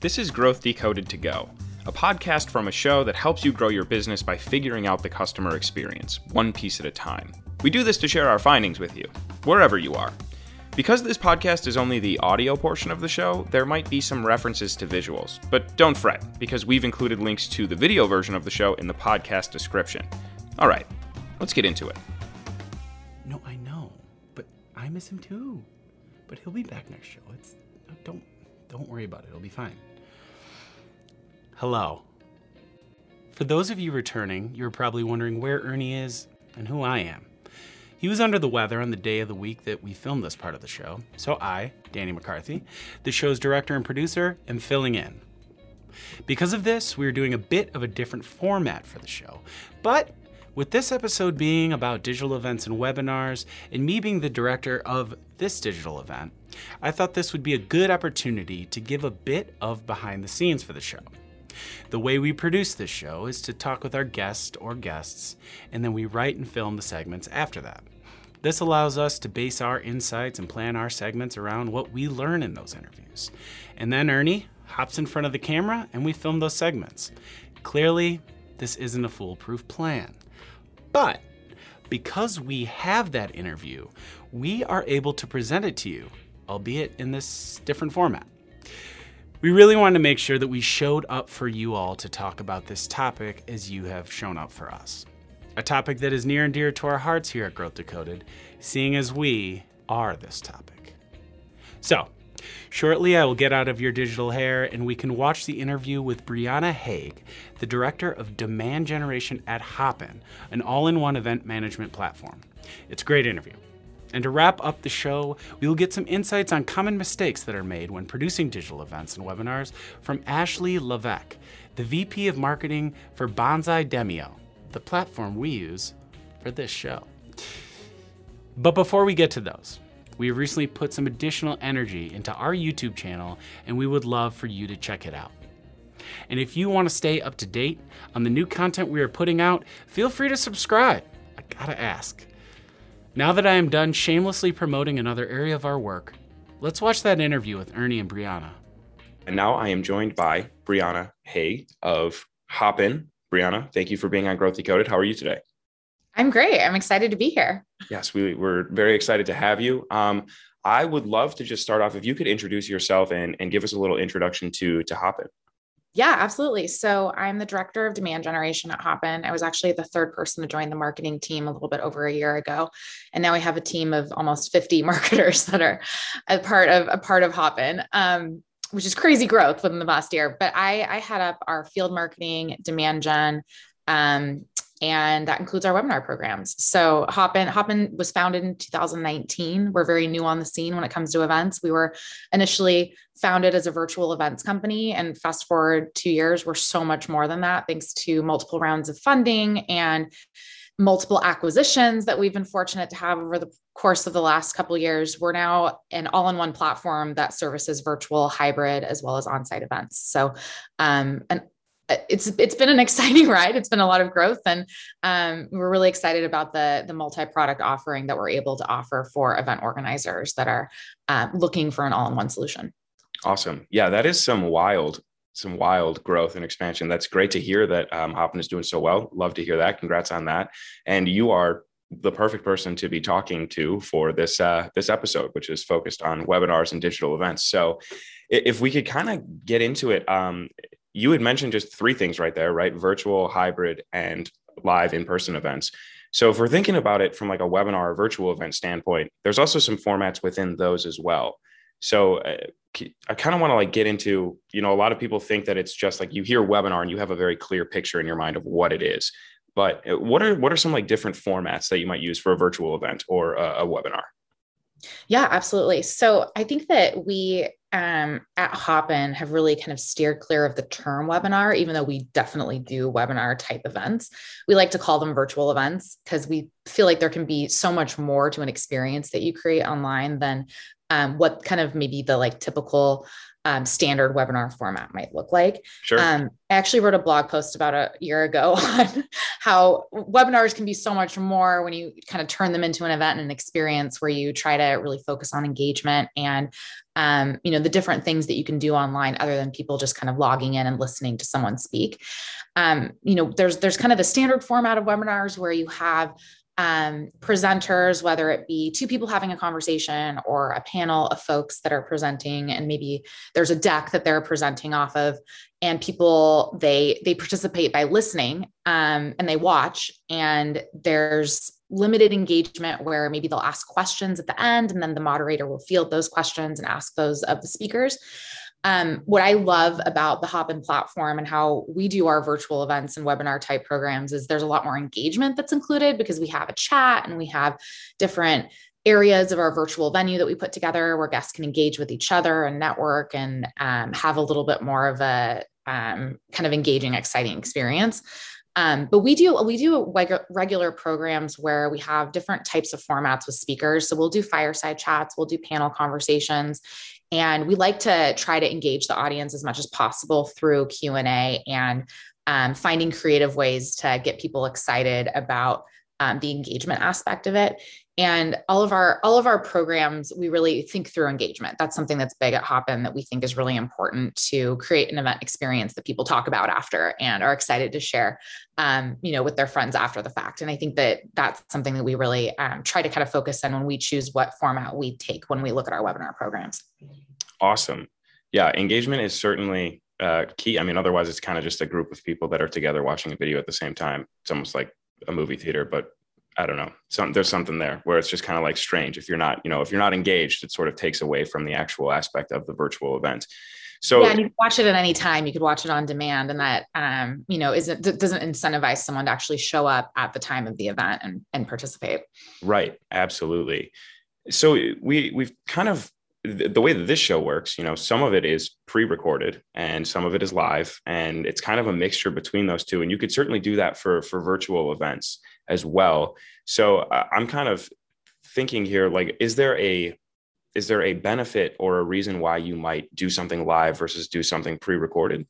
This is Growth Decoded to Go, a podcast from a show that helps you grow your business by figuring out the customer experience, one piece at a time. We do this to share our findings with you, wherever you are. Because this podcast is only the audio portion of the show, there might be some references to visuals, but don't fret, because we've included links to the video version of the show in the podcast description. All right, let's get into it. No, I know, but I miss him too. But he'll be back next show. It's don't don't worry about it. It'll be fine. Hello. For those of you returning, you're probably wondering where Ernie is and who I am. He was under the weather on the day of the week that we filmed this part of the show, so I, Danny McCarthy, the show's director and producer, am filling in. Because of this, we're doing a bit of a different format for the show, but with this episode being about digital events and webinars, and me being the director of this digital event, I thought this would be a good opportunity to give a bit of behind the scenes for the show. The way we produce this show is to talk with our guest or guests, and then we write and film the segments after that. This allows us to base our insights and plan our segments around what we learn in those interviews. And then Ernie hops in front of the camera and we film those segments. Clearly, this isn't a foolproof plan. But because we have that interview, we are able to present it to you, albeit in this different format. We really wanted to make sure that we showed up for you all to talk about this topic as you have shown up for us. A topic that is near and dear to our hearts here at Growth Decoded, seeing as we are this topic. So, shortly I will get out of your digital hair and we can watch the interview with Brianna Haag, the director of demand generation at Hopin, an all in one event management platform. It's a great interview. And to wrap up the show, we will get some insights on common mistakes that are made when producing digital events and webinars from Ashley Levesque, the VP of Marketing for Banzai Demio, the platform we use for this show. But before we get to those, we have recently put some additional energy into our YouTube channel, and we would love for you to check it out. And if you want to stay up to date on the new content we are putting out, feel free to subscribe. I gotta ask. Now that I am done shamelessly promoting another area of our work, let's watch that interview with Ernie and Brianna. And now I am joined by Brianna Haag of Hopin. Brianna, thank you for being on Growth Decoded. How are you today? I'm great. I'm excited to be here. Yes, we, we're very excited to have you. Um, I would love to just start off if you could introduce yourself and, and give us a little introduction to to Hopin. Yeah, absolutely. So I'm the director of demand generation at Hopin. I was actually the third person to join the marketing team a little bit over a year ago, and now we have a team of almost 50 marketers that are a part of a part of Hopin. Um, which is crazy growth within the last year. But I, I head up our field marketing, demand gen, um, and that includes our webinar programs. So Hopin Hopin was founded in 2019. We're very new on the scene when it comes to events. We were initially founded as a virtual events company and fast forward 2 years we're so much more than that thanks to multiple rounds of funding and multiple acquisitions that we've been fortunate to have over the course of the last couple years we're now an all-in-one platform that services virtual hybrid as well as on-site events so um, it's it's been an exciting ride. It's been a lot of growth, and um, we're really excited about the the multi product offering that we're able to offer for event organizers that are uh, looking for an all in one solution. Awesome, yeah, that is some wild some wild growth and expansion. That's great to hear that um, is doing so well. Love to hear that. Congrats on that. And you are the perfect person to be talking to for this uh, this episode, which is focused on webinars and digital events. So, if we could kind of get into it, um, you had mentioned just three things right there, right? Virtual, hybrid, and live in person events. So if we're thinking about it from like a webinar or virtual event standpoint, there's also some formats within those as well. So uh, I kind of want to like get into, you know, a lot of people think that it's just like you hear webinar and you have a very clear picture in your mind of what it is. But uh, what are what are some like different formats that you might use for a virtual event or a, a webinar? Yeah, absolutely. So I think that we um, at Hopin have really kind of steered clear of the term webinar, even though we definitely do webinar type events. We like to call them virtual events because we feel like there can be so much more to an experience that you create online than um, what kind of maybe the like typical um, standard webinar format might look like. Sure. Um, I actually wrote a blog post about a year ago on how webinars can be so much more when you kind of turn them into an event and an experience where you try to really focus on engagement and um, you know the different things that you can do online other than people just kind of logging in and listening to someone speak. Um, you know, there's there's kind of the standard format of webinars where you have um, presenters, whether it be two people having a conversation or a panel of folks that are presenting, and maybe there's a deck that they're presenting off of, and people they they participate by listening um, and they watch, and there's limited engagement where maybe they'll ask questions at the end, and then the moderator will field those questions and ask those of the speakers. Um, what I love about the Hopin platform and how we do our virtual events and webinar type programs is there's a lot more engagement that's included because we have a chat and we have different areas of our virtual venue that we put together where guests can engage with each other and network and um, have a little bit more of a um, kind of engaging, exciting experience. Um, but we do we do regular programs where we have different types of formats with speakers. So we'll do fireside chats, we'll do panel conversations, and we like to try to engage the audience as much as possible through q&a and um, finding creative ways to get people excited about um, the engagement aspect of it. And all of our all of our programs we really think through engagement. That's something that's big at hopin that we think is really important to create an event experience that people talk about after and are excited to share um, you know with their friends after the fact. And i think that that's something that we really um, try to kind of focus on when we choose what format we take when we look at our webinar programs. Awesome. Yeah engagement is certainly uh, key. I mean otherwise it's kind of just a group of people that are together watching a video at the same time. It's almost like a movie theater but I don't know. Some, there's something there where it's just kind of like strange. If you're not, you know, if you're not engaged, it sort of takes away from the actual aspect of the virtual event. So yeah, and you can watch it at any time. You could watch it on demand, and that um, you know isn't doesn't incentivize someone to actually show up at the time of the event and and participate. Right. Absolutely. So we we've kind of the way that this show works, you know, some of it is pre-recorded and some of it is live, and it's kind of a mixture between those two. And you could certainly do that for for virtual events as well. So uh, I'm kind of thinking here, like, is there a is there a benefit or a reason why you might do something live versus do something pre-recorded?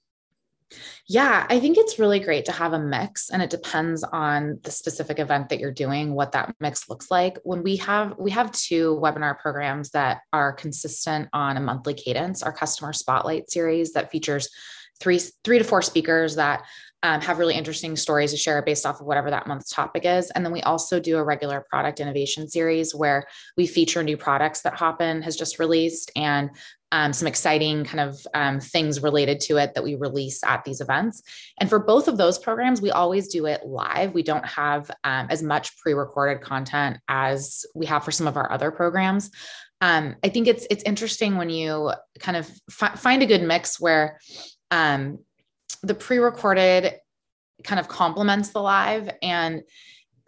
Yeah, I think it's really great to have a mix and it depends on the specific event that you're doing what that mix looks like. When we have we have two webinar programs that are consistent on a monthly cadence, our customer spotlight series that features three three to four speakers that um, have really interesting stories to share based off of whatever that month's topic is. And then we also do a regular product innovation series where we feature new products that Hopin has just released and um, some exciting kind of um, things related to it that we release at these events. And for both of those programs, we always do it live. We don't have um, as much pre recorded content as we have for some of our other programs. Um, I think it's it's interesting when you kind of fi- find a good mix where um, the pre-recorded kind of complements the live. And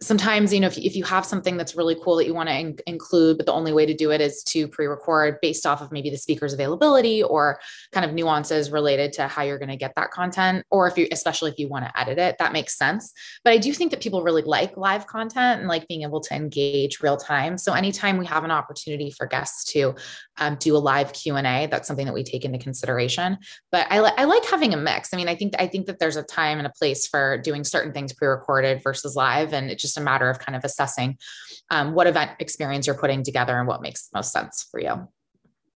sometimes you know if, if you have something that's really cool that you want to in- include but the only way to do it is to pre-record based off of maybe the speaker's availability or kind of nuances related to how you're going to get that content or if you especially if you want to edit it that makes sense. But i do think that people really like live content and like being able to engage real time. So anytime we have an opportunity for guests to um, do a live q&a that's something that we take into consideration. But I, li- I like having a mix. I mean i think i think that there's a time and a place for doing certain things pre-recorded versus live and it just just a matter of kind of assessing um, what event experience you're putting together and what makes most sense for you.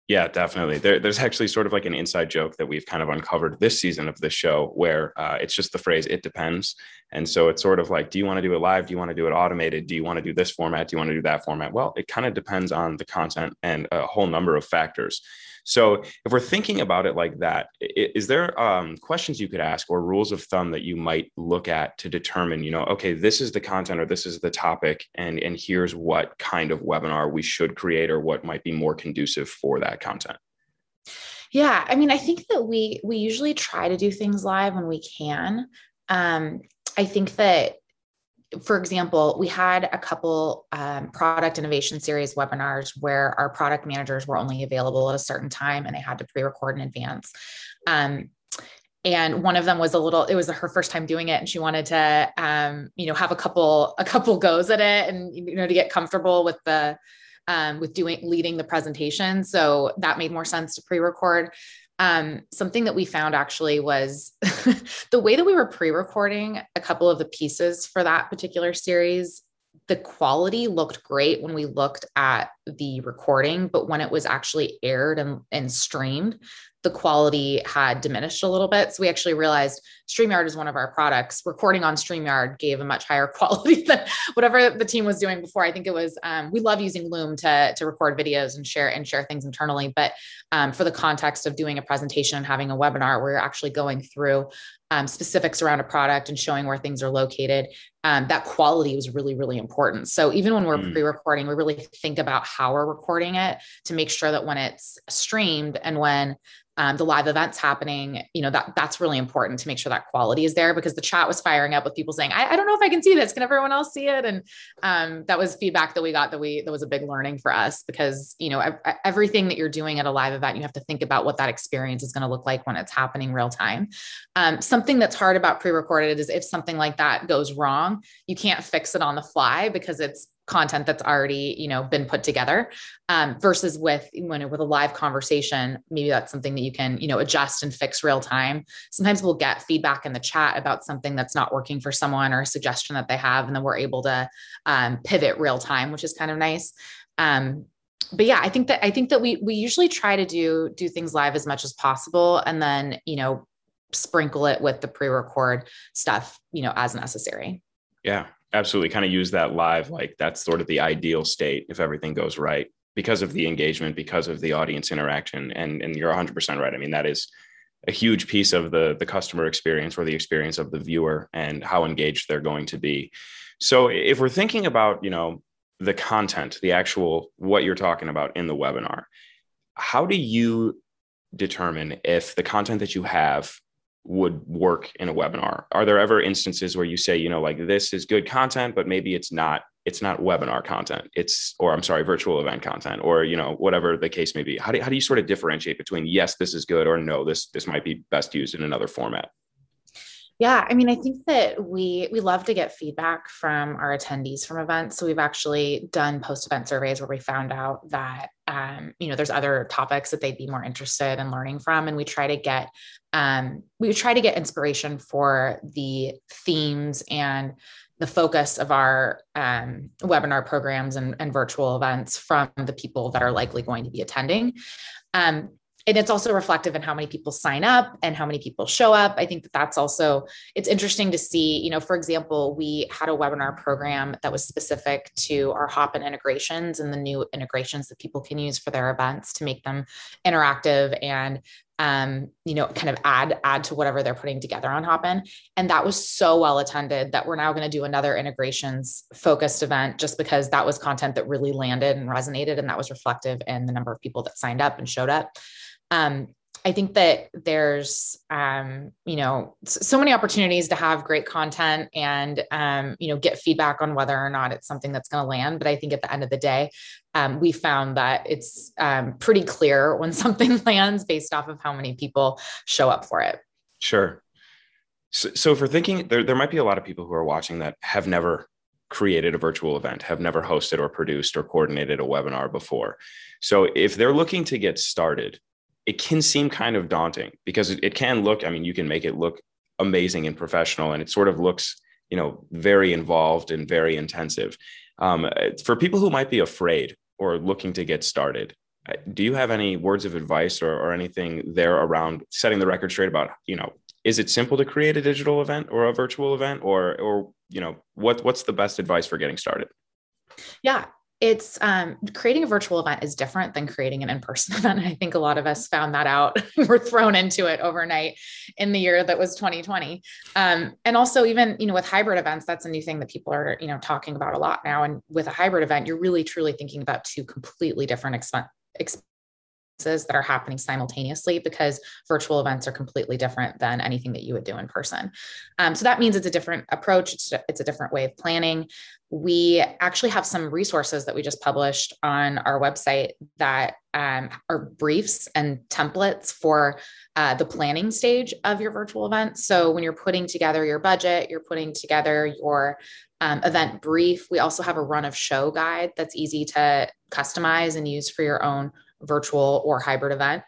Yeah, definitely. There, there's actually sort of like an inside joke that we've kind of uncovered this season of this show where uh, it's just the phrase, it depends. And so it's sort of like, do you want to do it live? Do you want to do it automated? Do you want to do this format? Do you want to do that format? Well, it kind of depends on the content and a whole number of factors. So if we're thinking about it like that, is there um, questions you could ask or rules of thumb that you might look at to determine, you know, okay, this is the content or this is the topic, and and here's what kind of webinar we should create or what might be more conducive for that content? Yeah, I mean, I think that we we usually try to do things live when we can. Um, I think that for example, we had a couple um, product innovation series webinars where our product managers were only available at a certain time and they had to pre-record in advance. Um, and one of them was a little it was her first time doing it and she wanted to um, you know have a couple a couple goes at it and you know to get comfortable with the um, with doing leading the presentation so that made more sense to pre-record Um, something that we found actually was the way that we were pre recording a couple of the pieces for that particular series. The quality looked great when we looked at the recording, but when it was actually aired and, and streamed, the quality had diminished a little bit. So we actually realized StreamYard is one of our products. Recording on StreamYard gave a much higher quality than whatever the team was doing before. I think it was um, we love using Loom to to record videos and share and share things internally. But um, for the context of doing a presentation and having a webinar, where you're actually going through um, specifics around a product and showing where things are located, um, that quality was really really important. So even when we're mm. pre-recording, we really think about how we're recording it to make sure that when it's streamed and when um, the live events happening, you know, that that's really important to make sure that quality is there because the chat was firing up with people saying, I, I don't know if I can see this. Can everyone else see it? And um, that was feedback that we got that we, that was a big learning for us because, you know, everything that you're doing at a live event, you have to think about what that experience is going to look like when it's happening real time. Um, something that's hard about pre-recorded is if something like that goes wrong, you can't fix it on the fly because it's content that's already you know been put together um, versus with when with a live conversation maybe that's something that you can you know adjust and fix real time. Sometimes we'll get feedback in the chat about something that's not working for someone or a suggestion that they have and then we're able to um, pivot real time which is kind of nice. Um, but yeah i think that i think that we we usually try to do do things live as much as possible and then you know sprinkle it with the pre-record stuff you know as necessary. Yeah absolutely kind of use that live like that's sort of the ideal state if everything goes right because of the engagement because of the audience interaction and and you're 100% right. I mean that is a huge piece of the the customer experience or the experience of the viewer and how engaged they're going to be. So if we're thinking about you know the content the actual what you're talking about in the webinar how do you determine if the content that you have would work in a webinar. Are there ever instances where you say you know like this is good content but maybe it's not it's not webinar content it's or i'm sorry virtual event content or you know whatever the case may be? How do, how do you sort of differentiate between yes this is good or no this this might be best used in another format yeah, I mean, I think that we we love to get feedback from our attendees from events. So we've actually done post event surveys where we found out that um, you know there's other topics that they'd be more interested in learning from, and we try to get um, we try to get inspiration for the themes and the focus of our um, webinar programs and, and, virtual events from the people that are likely going to be attending. Um, and it's also reflective in how many people sign up and how many people show up i think that that's also it's interesting to see you know for example we had a webinar program that was specific to our hopin integrations and the new integrations that people can use for their events to make them interactive and um, you know, kind of add add to whatever they're putting together on Hopin. And that was so well attended that we're now going to do another integrations focused event just because that was content that really landed and resonated, and that was reflective in the number of people that signed up and showed up um, I think that there's, um, you know, so many opportunities to have great content and, um, you know, get feedback on whether or not it's something that's going to land. But I think at the end of the day, um, we found that it's um, pretty clear when something lands based off of how many people show up for it. Sure. So, so we're thinking, there, there might be a lot of people who are watching that have never created a virtual event, have never hosted or produced or coordinated a webinar before. So if they're looking to get started, it can seem kind of daunting because it, it can look, I mean, you can make it look amazing and professional, and it sort of looks, you know, very involved and very intensive. Um, for people who might be afraid or looking to get started, uh, do you have any words of advice or, or anything there around setting the record straight about, you know, is it simple to create a digital event or a virtual event or, or, you know, what, what's the best advice for getting started? Yeah, it's um, creating a virtual event is different than creating an in-person event. I think a lot of us found that out. We're thrown into it overnight in the year that was 2020. Um, and also even, you know, with hybrid events, that's a new thing that people are, you know, talking about a lot now. And with a hybrid event, you're really truly thinking about two completely different expense that are happening simultaneously because virtual events are completely different than anything that you would do in person. Um, so that means it's a different approach, it's, it's a different way of planning. We actually have some resources that we just published on our website that um, are briefs and templates for uh, the planning stage of your virtual event. So when you're putting together your budget, you're putting together your um, event brief. We also have a run of show guide that's easy to customize and use for your own virtual or hybrid event.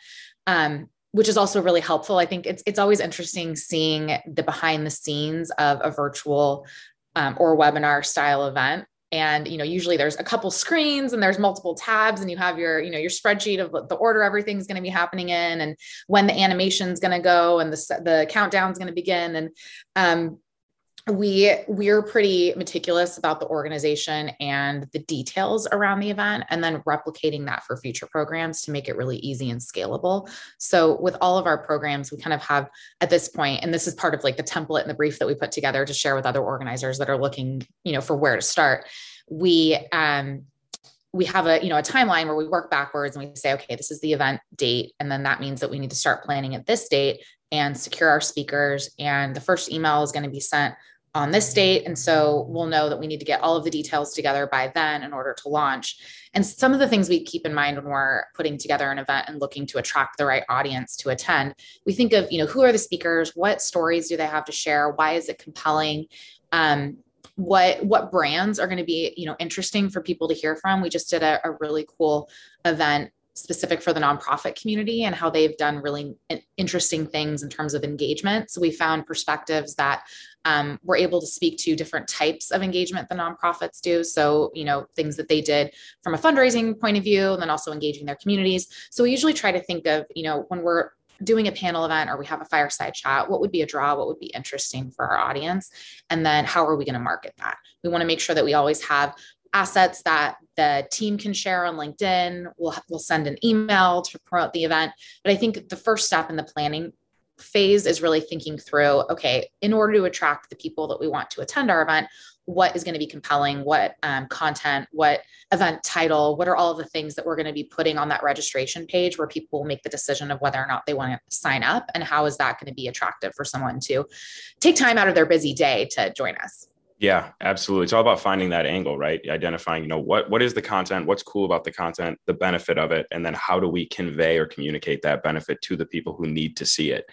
Um, which is also really helpful. I think it's it's always interesting seeing the behind the scenes of a virtual um, or webinar style event. And you know, usually there's a couple screens and there's multiple tabs, and you have your you know your spreadsheet of the order everything's going to be happening in, and when the animation's going to go, and the the countdown's going to begin. And um, we we're pretty meticulous about the organization and the details around the event and then replicating that for future programs to make it really easy and scalable. So with all of our programs we kind of have at this point and this is part of like the template and the brief that we put together to share with other organizers that are looking you know for where to start we um we have a you know a timeline where we work backwards and we say okay this is the event date and then that means that we need to start planning at this date and secure our speakers and the first email is going to be sent on this date. And so we'll know that we need to get all of the details together by then in order to launch. And some of the things we keep in mind when we're putting together an event and looking to attract the right audience to attend, we think of, you know, who are the speakers? What stories do they have to share? Why is it compelling? Um, what what brands are going to be you know interesting for people to hear from we just did a, a really cool event specific for the nonprofit community and how they've done really interesting things in terms of engagement. So we found perspectives that um, we're able to speak to different types of engagement the nonprofits do. So, you know, things that they did from a fundraising point of view, and then also engaging their communities. So we usually try to think of, you know, when we're doing a panel event or we have a fireside chat, what would be a draw? What would be interesting for our audience? And then how are we going to market that? We want to make sure that we always have assets that the team can share on LinkedIn. We'll, we'll send an email to promote the event. But I think the first step in the planning phase is really thinking through okay, in order to attract the people that we want to attend our event, what is going to be compelling, what um, content, what event title, what are all the things that we're going to be putting on that registration page where people will make the decision of whether or not they want to sign up, and how is that going to be attractive for someone to take time out of their busy day to join us. Yeah, absolutely. It's all about finding that angle, right? Identifying, you know, what what is the content, what's cool about the content, the benefit of it, and then how do we convey or communicate that benefit to the people who need to see it.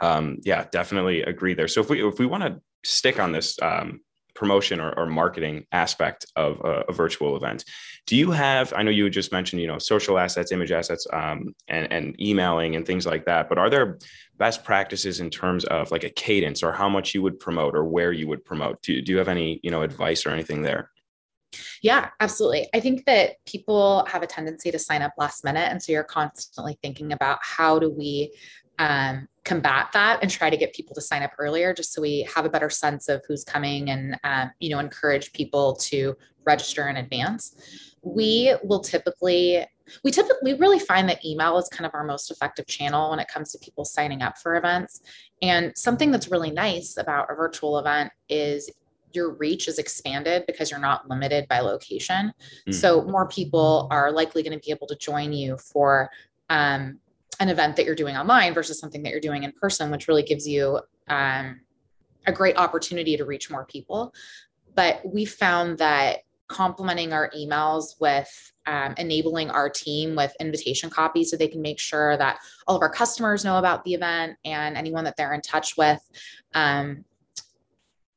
Um, yeah, definitely agree there. So if we if we want to stick on this um, promotion or, or, marketing aspect of a, a, virtual event, do you have? I know you just mentioned, you know, social assets, image assets, um, and and emailing and things like that. But are there best practices in terms of like a cadence or how much you would promote or where you would promote do, do you have any you know advice or anything there yeah, absolutely. I think that people have a tendency to sign up last minute. And so you're constantly thinking about how do we um, combat that and try to get people to sign up earlier just so we have a better sense of who's coming and, um, you know, encourage people to register in advance. We will typically we typically we really find that email is kind of our most effective channel when it comes to people signing up for events. And something that's really nice about a virtual event is your reach is expanded because you're not limited by location. Mm. So more people are likely going to be able to join you for um, an event that you're doing online versus something that you're doing in person, which really gives you um, a great opportunity to reach more people. But we found that complementing our emails with um, enabling our team with invitation copies so they can make sure that all of our customers know about the event and anyone that they're in touch with um,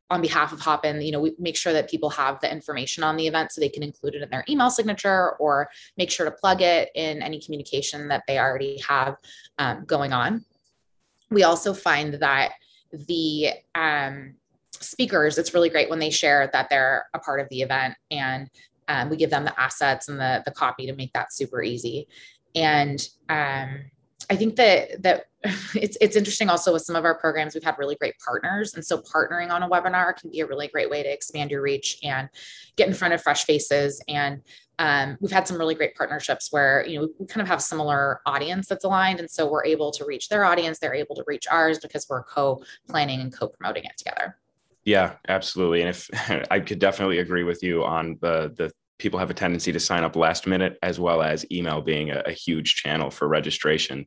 on behalf of Hopin, you know, we make sure that people have the information on the event so they can include it in their email signature or make sure to plug it in any communication that they already have um, going on. We also find that the um, speakers, it's really great when they share that they're a part of the event and um, we give them the assets and the, the copy to make that super easy. And um, I think that that it's it's interesting also with some of our programs we've had really great partners and so partnering on a webinar can be a really great way to expand your reach and get in front of fresh faces and um, we've had some really great partnerships where you know we kind of have similar audience that's aligned and so we're able to reach their audience they're able to reach ours because we're co-planning and co-promoting it together yeah, absolutely. And if I could definitely agree with you on the the people have a tendency to sign up last minute, as well as email being a, a huge channel for registration.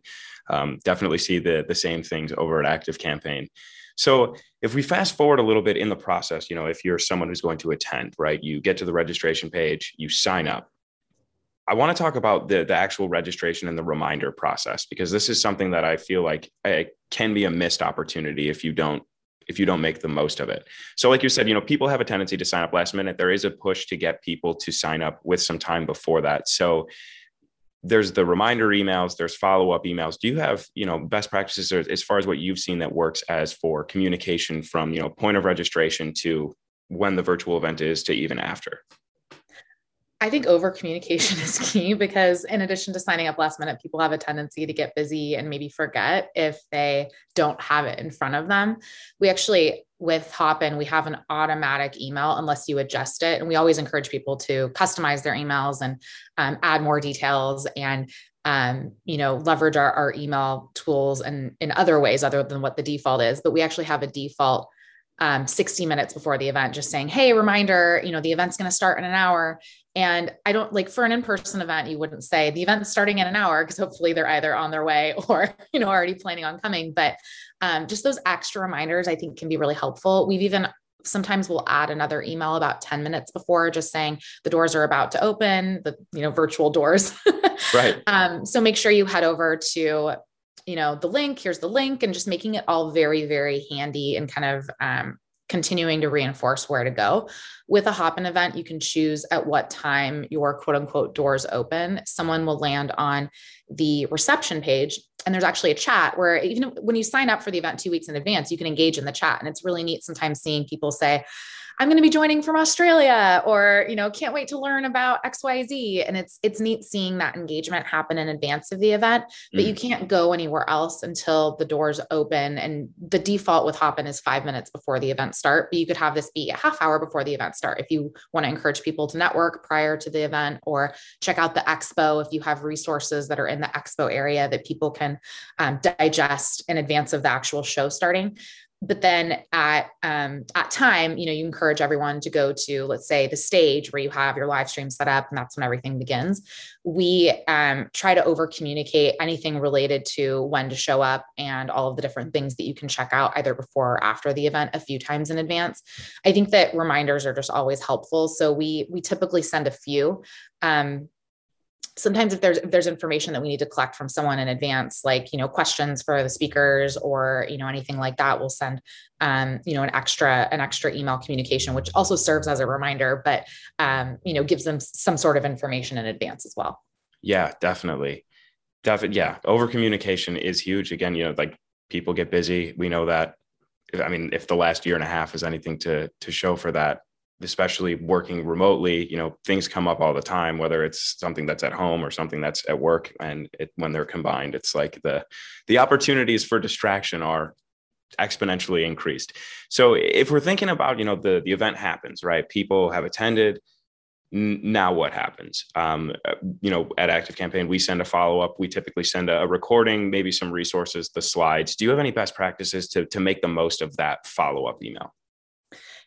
Um, definitely see the the same things over at Active Campaign. So if we fast forward a little bit in the process, you know, if you're someone who's going to attend, right, you get to the registration page, you sign up. I want to talk about the the actual registration and the reminder process because this is something that I feel like it can be a missed opportunity if you don't if you don't make the most of it. So, like you said, you know, people have a tendency to sign up last minute. There is a push to get people to sign up with some time before that. So, there's the reminder emails there's follow-up emails do you have you know best practices as far as what you've seen that works as for communication from you know point of registration to when the virtual event is to even after I think over communication is key because, in addition to signing up last minute, people have a tendency to get busy and maybe forget if they don't have it in front of them. We actually, with Hopin, we have an automatic email unless you adjust it. And we always encourage people to customize their emails and um, add more details and um, you know, leverage our, our email tools and in other ways other than what the default is. But we actually have a default um, 60 minutes before the event, just saying, hey, reminder, you know, the event's going to start in an hour. And I don't like for an in-person event, you wouldn't say the event's starting in an hour because hopefully they're either on their way or, you know, already planning on coming. But um, just those extra reminders, I think can be really helpful. We've even sometimes we'll add another email about 10 minutes before just saying the doors are about to open the you know virtual doors right um, so make sure you head over to you know the link here's the link and just making it all very very handy and kind of um, continuing to reinforce where to go. With a Hopin event, you can choose at what time your quote unquote doors open. Someone will land on the reception page, and there's actually a chat where even when you sign up for the event two weeks in advance, you can engage in the chat. And it's really neat sometimes seeing people say, I'm going to be joining from Australia or, you know, can't wait to learn about XYZ. And it's it's neat seeing that engagement happen in advance of the event, but mm. you can't go anywhere else until the doors open. And the default with Hopin is five minutes before the event start, but you could have this be a half hour before the event start if you want to encourage people to network prior to the event or check out the expo if you have resources that are in the expo area that people can um, digest in advance of the actual show starting but then at um, at time you know you encourage everyone to go to let's say the stage where you have your live stream set up and that's when everything begins. We um, try to over communicate anything related to when to show up and all of the different things that you can check out either before or after the event a few times in advance. I think that reminders are just always helpful. So we we typically send a few um, sometimes if there's if there's information that we need to collect from someone in advance like you know questions for the speakers or you know anything like that we'll send um, you know an extra an extra email communication which also serves as a reminder but um, you know gives them some sort of information in advance as well. Yeah definitely. Definitely yeah over communication is huge. Again you know like people get busy. We know that i mean if the last year and a half is anything to to show for that especially working remotely you know things come up all the time whether it's something that's at home or something that's at work. And it, when they're combined it's like the the opportunities for distraction are exponentially increased. So if we're thinking about you know the the event happens right? People have attended. Now what happens? Um, uh, you know at active campaign we send a follow-up. We typically send a, a recording maybe some resources the slides. Do you have any best practices to to make the most of that follow-up email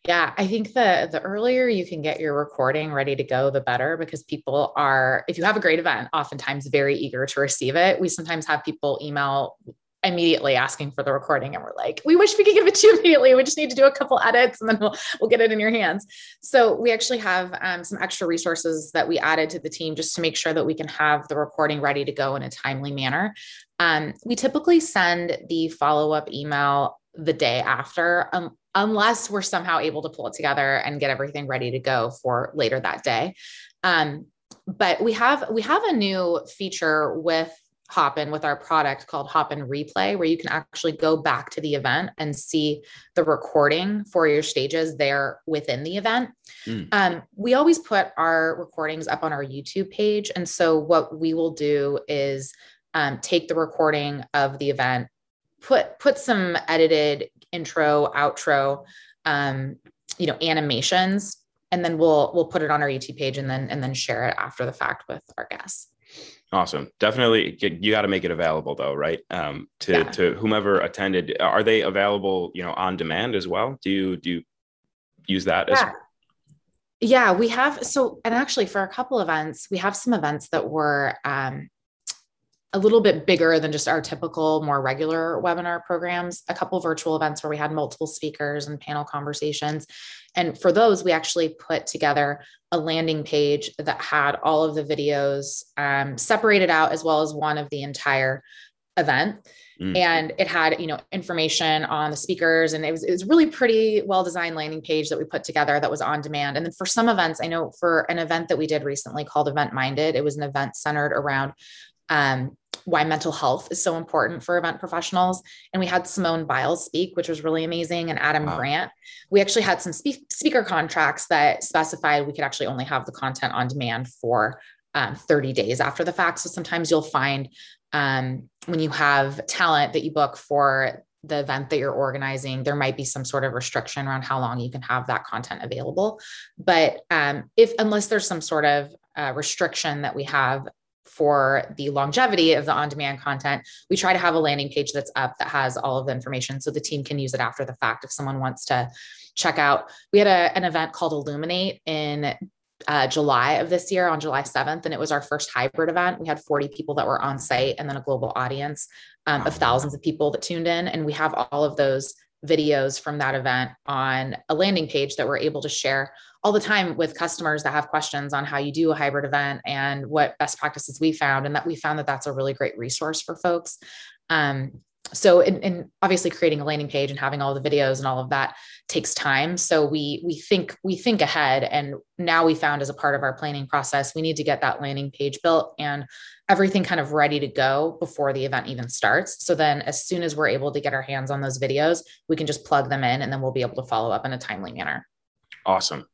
yeah, I think the the earlier you can get your recording ready to go, the better because people are if you have a great event, oftentimes very eager to receive it. We sometimes have people email immediately asking for the recording and we're like we wish we could give it to you immediately. We just need to do a couple edits and then we'll, we'll get it in your hands. So we actually have um, some extra resources that we added to the team just to make sure that we can have the recording ready to go in a timely manner. Um, we typically send the follow-up email the day after um, unless we're somehow able to pull it together and get everything ready to go for later that day. Um, but we have we have a new feature with Hopin with our product called Hopin Replay, where you can actually go back to the event and see the recording for your stages there within the event. Mm. Um, we always put our recordings up on our YouTube page. And so, what we will do is um, take the recording of the event, put put some edited intro, outro, um, you know, animations, and then we'll we'll put it on our YouTube page and then and then share it after the fact with our guests. Awesome. Definitely you got to make it available though, right? Um, to, yeah. to whomever attended, are they available, you know, on demand as well? Do you, do you use that yeah. as yeah, we have. So, and actually for a couple events, we have some events that were, um, a little bit bigger than just our typical more regular webinar programs. A couple virtual events where we had multiple speakers and panel conversations. And for those we actually put together a landing page that had all of the videos um, separated out as well as one of the entire event. Mm. and it had you know information on the speakers and it was, it was really pretty well designed landing page that we put together that was on demand. And then for some events i know for an event that we did recently called event minded it was an event centered around um, why mental health is so important for event professionals. And we had Simone Biles speak, which was really amazing, and Adam wow. Grant. We actually had some spe- speaker contracts that specified we could actually only have the content on demand for um, 30 days after the fact. So sometimes you'll find um, when you have talent that you book for the event that you're organizing, there might be some sort of restriction around how long you can have that content available. But um, if, unless there's some sort of uh, restriction that we have for the longevity of the on demand content, we try to have a landing page that's up that has all of the information so the team can use it after the fact if someone wants to check out. We had a, an event called Illuminate in uh, July of this year on July 7th. And it was our first hybrid event. We had 40 people that were on site and then a global audience um, of thousands of people that tuned in. And we have all of those videos from that event on a landing page that we're able to share all the time with customers that have questions on how you do a hybrid event and what best practices we found and that we found that that's a really great resource for folks. Um, so in, obviously creating a landing page and having all the videos and all of that takes time. So we we think we think ahead and now we found as a part of our planning process we need to get that landing page built and everything kind of ready to go before the event even starts. So then as soon as we're able to get our hands on those videos we can just plug them in and then we'll be able to follow up in a timely manner. Awesome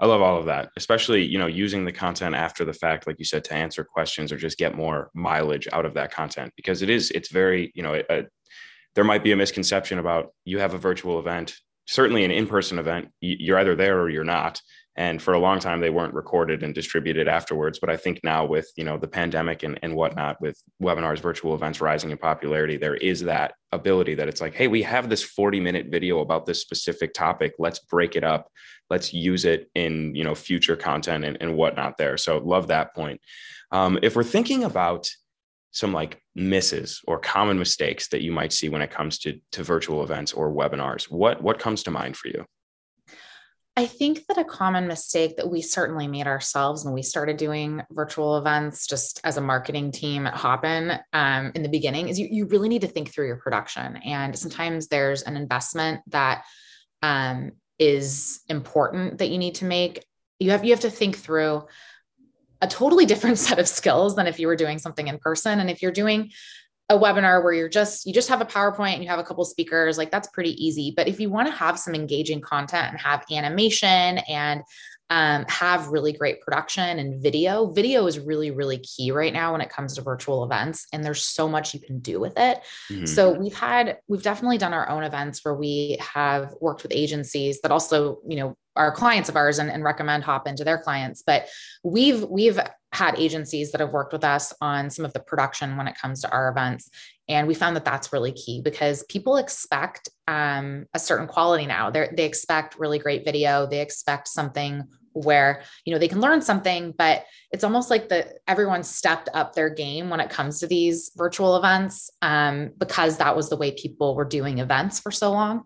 I love all of that, especially, you know, using the content after the fact, like you said, to answer questions or just get more mileage out of that content because it is, it's very, you know, a, there might be a misconception about you have a virtual event, certainly an in-person event, you're either there or you're not. And for a long time they weren't recorded and distributed afterwards. But i think now with you know the pandemic and, and whatnot with webinars virtual events rising in popularity there is that ability that it's like hey we have this 40 minute video about this specific topic. Let's break it up let's use it in you know future content and, and whatnot there. So love that point. Um, if we're thinking about some like misses or common mistakes that you might see when it comes to to virtual events or webinars what what comes to mind for you? I think that a common mistake that we certainly made ourselves when we started doing virtual events, just as a marketing team at Hopin um, in the beginning, is you, you really need to think through your production. And sometimes there's an investment that um, is important that you need to make. You have you have to think through a totally different set of skills than if you were doing something in person. And if you're doing a webinar where you're just you just have a powerpoint and you have a couple speakers like that's pretty easy but if you want to have some engaging content and have animation and um, have really great production and video video is really really key right now when it comes to virtual events and there's so much you can do with it mm-hmm. so we've had we've definitely done our own events where we have worked with agencies that also you know are clients of ours and, and recommend Hopin to their clients but we've we've had agencies that have worked with us on some of the production when it comes to our events. And we found that that's really key because people expect um, a certain quality now. They're, they expect really great video. They expect something where you know they can learn something but it's almost like the everyone stepped up their game when it comes to these virtual events um, because that was the way people were doing events for so long.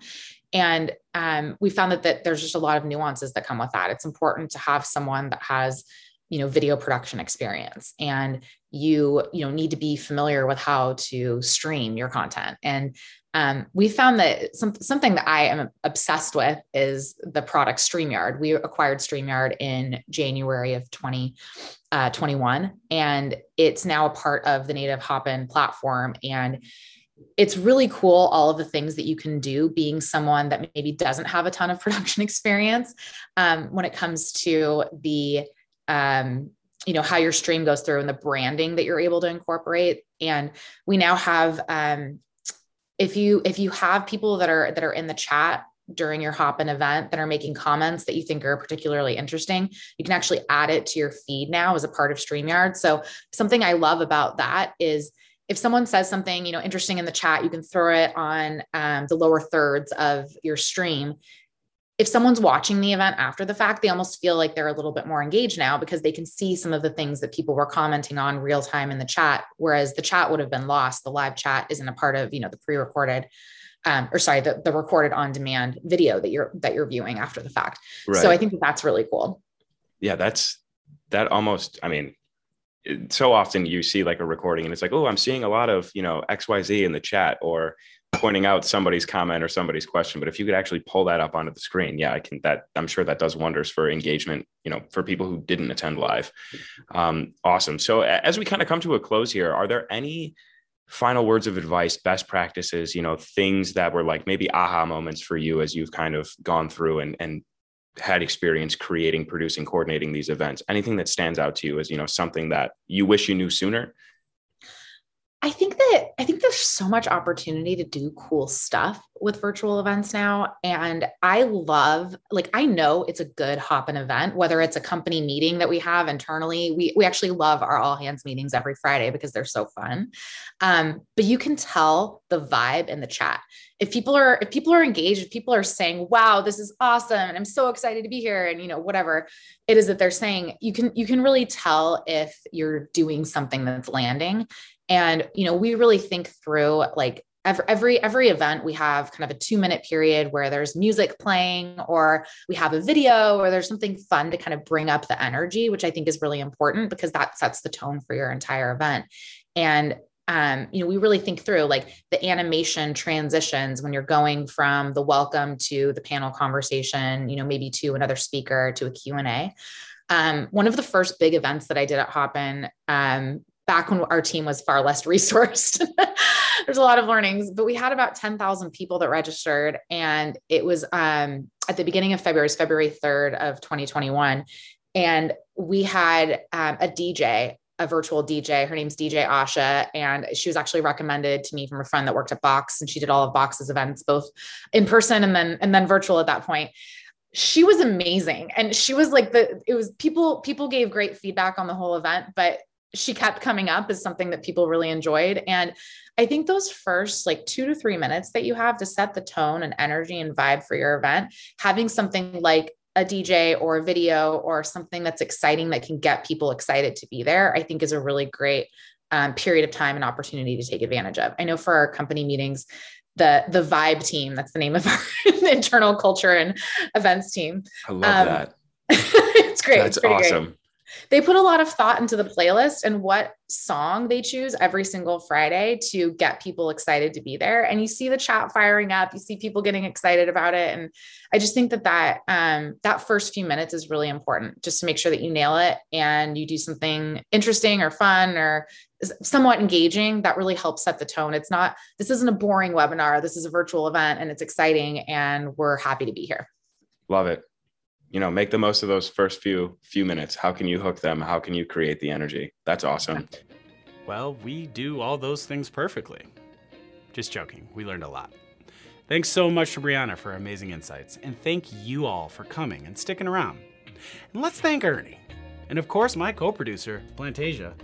And um, we found that, that there's just a lot of nuances that come with that. It's important to have someone that has you know video production experience and you you know need to be familiar with how to stream your content. And um, we found that some, something that I am obsessed with is the product StreamYard. We acquired StreamYard in January of 2021, uh, and it's now a part of the native Hopin platform. And it's really cool, all of the things that you can do being someone that maybe doesn't have a ton of production experience um, when it comes to the um, you know how your stream goes through and the branding that you're able to incorporate and we now have um, if you if you have people that are that are in the chat during your Hopin event that are making comments that you think are particularly interesting, you can actually add it to your feed now as a part of StreamYard. So something I love about that is if someone says something you know interesting in the chat, you can throw it on um, the lower thirds of your stream if someone's watching the event after the fact, they almost feel like they're a little bit more engaged now because they can see some of the things that people were commenting on real time in the chat. Whereas the chat would have been lost. The live chat isn't a part of, you know, the pre-recorded um, or sorry, the, the recorded on demand video that you're that you're viewing after the fact. Right. So I think that that's really cool. Yeah, that's that almost, I mean, so often you see like a recording and it's like, oh, I'm seeing a lot of, you know, XYZ in the chat or pointing out somebody's comment or somebody's question. But if you could actually pull that up onto the screen, yeah, I can that I'm sure that does wonders for engagement, you know, for people who didn't attend live. Um, awesome. So as we kind of come to a close here, are there any final words of advice, best practices, you know, things that were like maybe aha moments for you as you've kind of gone through and and had experience creating, producing, coordinating these events? Anything that stands out to you as, you know, something that you wish you knew sooner? I think that I think there's so much opportunity to do cool stuff with virtual events now. And I love, like, I know it's a good Hopin event, whether it's a company meeting that we have internally. We, we actually love our all hands meetings every Friday because they're so fun. Um, but you can tell the vibe in the chat. If people are, if people are engaged, if people are saying, wow, this is awesome. And I'm so excited to be here. And, you know, whatever it is that they're saying, you can, you can really tell if you're doing something that's landing and, you know, we really think through like every, every every event we have kind of a two minute period where there's music playing or we have a video or there's something fun to kind of bring up the energy which i think is really important because that sets the tone for your entire event. And um, you know we really think through like the animation transitions when you're going from the welcome to the panel conversation you know maybe to another speaker to a q&a um, one of the first big events that i did at hopin um, back when our team was far less resourced. There's a lot of learnings, but we had about 10,000 people that registered. And it was um, at the beginning of February, February 3rd of 2021. And we had um, a DJ, a virtual DJ. Her name's DJ Asha. And she was actually recommended to me from a friend that worked at Box. And she did all of Box's events, both in person and then, and then virtual at that point she was amazing and she was like the it was people people gave great feedback on the whole event but she kept coming up as something that people really enjoyed. And I think those first like two to three minutes that you have to set the tone and energy and vibe for your event, having something like a DJ or a video or something that's exciting that can get people excited to be there, I think is a really great um, period of time and opportunity to take advantage of. I know for our company meetings, the the vibe team, that's the name of our internal culture and events team. I love um, that. it's great. That's it's awesome. Great they put a lot of thought into the playlist and what song they choose every single Friday to get people excited to be there. And you see the chat firing up, you see people getting excited about it. And I just think that that, um, that first few minutes is really important just to make sure that you nail it and you do something interesting or fun or somewhat engaging that really helps set the tone. It's not, this isn't a boring webinar. This is a virtual event and it's exciting and we're happy to be here. Love it you know make the most of those first few few minutes. How can you hook them? How can you create the energy? That's awesome. Well we do all those things perfectly. Just joking. We learned a lot. Thanks so much to brianna for amazing insights. And thank you all for coming and sticking around. And let's thank ernie. And of course my co-producer plantasia.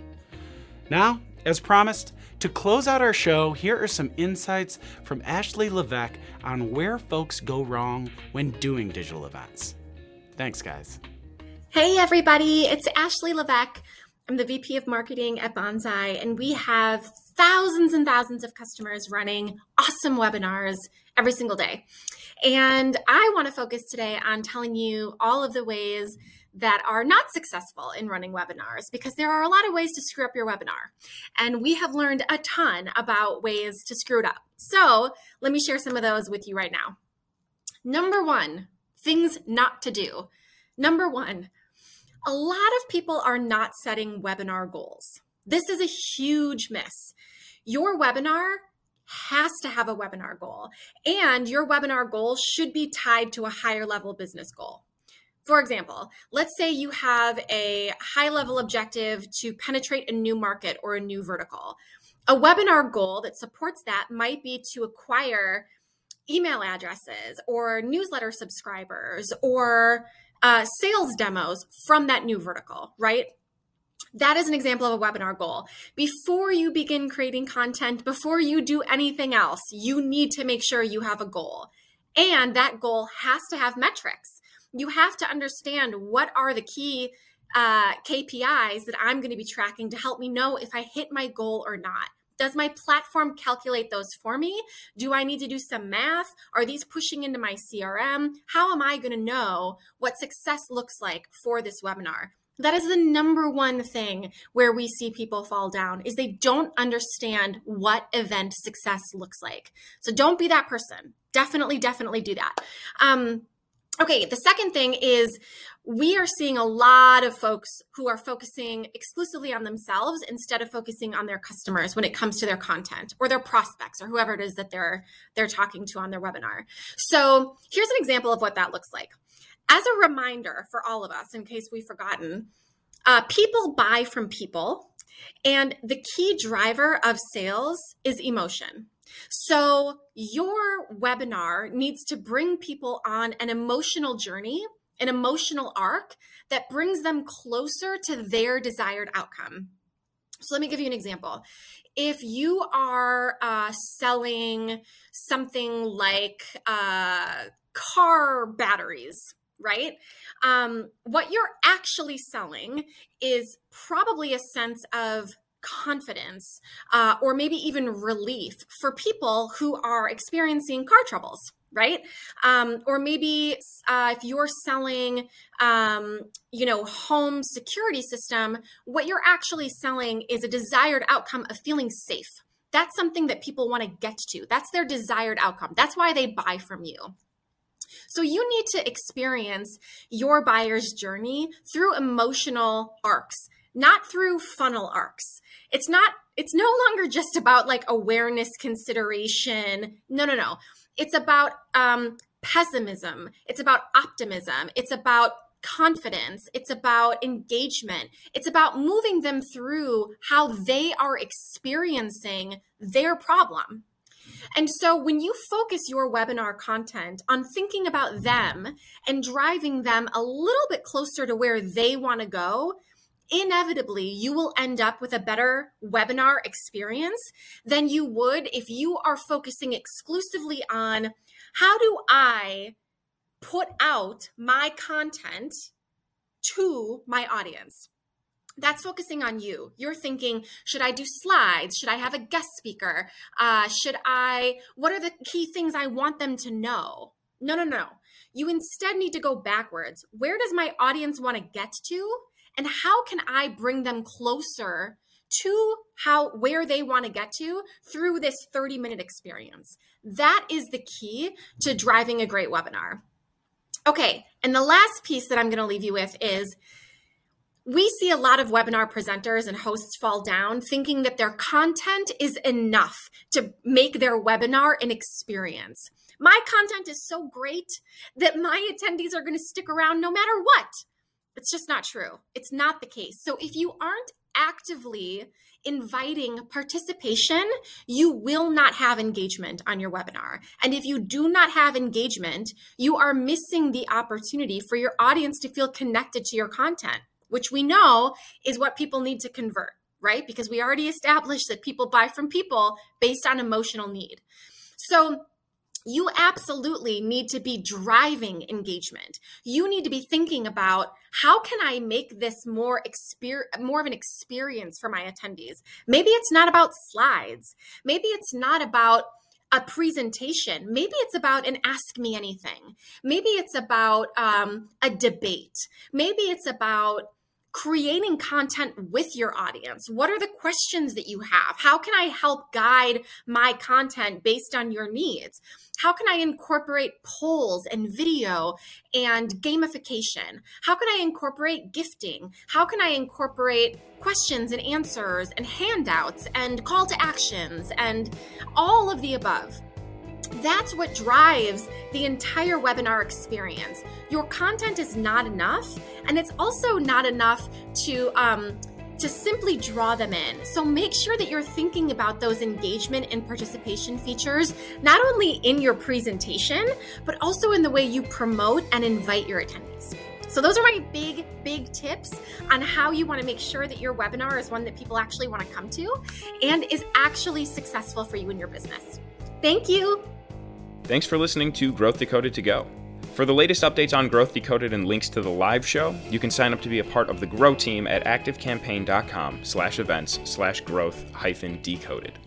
Now as promised to close out our show, here are some insights from Ashley Levesque on where folks go wrong when doing digital events. Thanks, guys. Hey, everybody. It's Ashley Levesque. I'm the VP of Marketing at Banzai, and we have thousands and thousands of customers running awesome webinars every single day. And I want to focus today on telling you all of the ways that are not successful in running webinars because there are a lot of ways to screw up your webinar. And we have learned a ton about ways to screw it up. So let me share some of those with you right now. Number one, things not to do. Number one, a lot of people are not setting webinar goals. This is a huge miss. Your webinar has to have a webinar goal, and your webinar goal should be tied to a higher level business goal. For example, let's say you have a high level objective to penetrate a new market or a new vertical. A webinar goal that supports that might be to acquire email addresses or newsletter subscribers or uh, sales demos from that new vertical, right? That is an example of a webinar goal. Before you begin creating content, before you do anything else, you need to make sure you have a goal. And that goal has to have metrics. You have to understand what are the key uh, KPIs that I'm going to be tracking to help me know if I hit my goal or not. Does my platform calculate those for me? Do I need to do some math? Are these pushing into my CRM? How am I going to know what success looks like for this webinar? that is the number one thing where we see people fall down is they don't understand what event success looks like so don't be that person definitely definitely do that um, okay the second thing is we are seeing a lot of folks who are focusing exclusively on themselves instead of focusing on their customers when it comes to their content or their prospects or whoever it is that they're they're talking to on their webinar so here's an example of what that looks like as a reminder for all of us, in case we've forgotten, uh, people buy from people, and the key driver of sales is emotion. So, your webinar needs to bring people on an emotional journey, an emotional arc that brings them closer to their desired outcome. So, let me give you an example. If you are uh, selling something like uh, car batteries, right? Um, what you're actually selling is probably a sense of confidence uh, or maybe even relief for people who are experiencing car troubles right? Um, or maybe uh, if you're selling um, you know home security system what you're actually selling is a desired outcome of feeling safe. That's something that people want to get to. That's their desired outcome. That's why they buy from you. So you need to experience your buyer's journey through emotional arcs, not through funnel arcs. It's not it's no longer just about like awareness consideration. No, no, no. It's about um pessimism. It's about optimism. It's about confidence. It's about engagement. It's about moving them through how they are experiencing their problem. And so when you focus your webinar content on thinking about them and driving them a little bit closer to where they want to go, inevitably you will end up with a better webinar experience than you would if you are focusing exclusively on how do I put out my content to my audience that's focusing on you. You're thinking, should I do slides? Should I have a guest speaker? Uh, should I, what are the key things I want them to know? No, no, no. You instead need to go backwards. Where does my audience want to get to? And how can I bring them closer to how where they want to get to through this 30 minute experience? That is the key to driving a great webinar. Okay, and the last piece that I'm going to leave you with is we see a lot of webinar presenters and hosts fall down thinking that their content is enough to make their webinar an experience. My content is so great that my attendees are going to stick around no matter what. It's just not true. It's not the case. So if you aren't actively inviting participation, you will not have engagement on your webinar. And if you do not have engagement, you are missing the opportunity for your audience to feel connected to your content which we know is what people need to convert, right? Because we already established that people buy from people based on emotional need. So, you absolutely need to be driving engagement. You need to be thinking about how can I make this more exper- more of an experience for my attendees. Maybe it's not about slides. Maybe it's not about a presentation. Maybe it's about an ask me anything. Maybe it's about um, a debate. Maybe it's about creating content with your audience. What are the questions that you have? How can I help guide my content based on your needs? How can I incorporate polls and video and gamification? How can I incorporate gifting? How can I incorporate questions and answers and handouts and call to actions and all of the above? That's what drives the entire webinar experience. Your content is not enough, and it's also not enough to um, to simply draw them in. So make sure that you're thinking about those engagement and participation features, not only in your presentation, but also in the way you promote and invite your attendees. So, those are my big, big tips on how you want to make sure that your webinar is one that people actually want to come to and is actually successful for you and your business. Thank you. Thanks for listening to Growth Decoded to Go. For the latest updates on Growth Decoded and links to the live show, you can sign up to be a part of the Grow team at activecampaign.com slash events slash growth hyphen decoded.